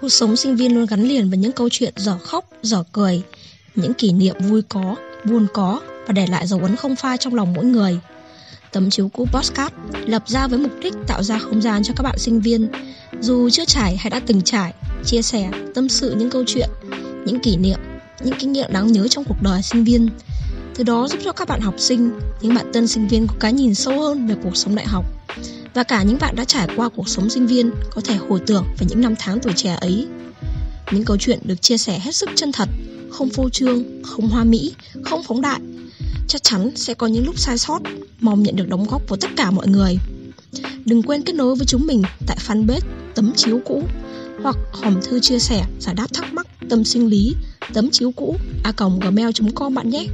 Cuộc sống sinh viên luôn gắn liền với những câu chuyện dở khóc, dở cười, những kỷ niệm vui có, buồn có và để lại dấu ấn không phai trong lòng mỗi người. Tấm chiếu cũ Postcard lập ra với mục đích tạo ra không gian cho các bạn sinh viên, dù chưa trải hay đã từng trải, chia sẻ, tâm sự những câu chuyện, những kỷ niệm, những kinh nghiệm đáng nhớ trong cuộc đời sinh viên. Từ đó giúp cho các bạn học sinh, những bạn tân sinh viên có cái nhìn sâu hơn về cuộc sống đại học và cả những bạn đã trải qua cuộc sống sinh viên có thể hồi tưởng về những năm tháng tuổi trẻ ấy. Những câu chuyện được chia sẻ hết sức chân thật, không phô trương, không hoa mỹ, không phóng đại. Chắc chắn sẽ có những lúc sai sót, mong nhận được đóng góp của tất cả mọi người. Đừng quên kết nối với chúng mình tại fanpage Tấm Chiếu Cũ hoặc hòm thư chia sẻ, giải đáp thắc mắc, tâm sinh lý, tấm chiếu cũ, a gmail.com bạn nhé.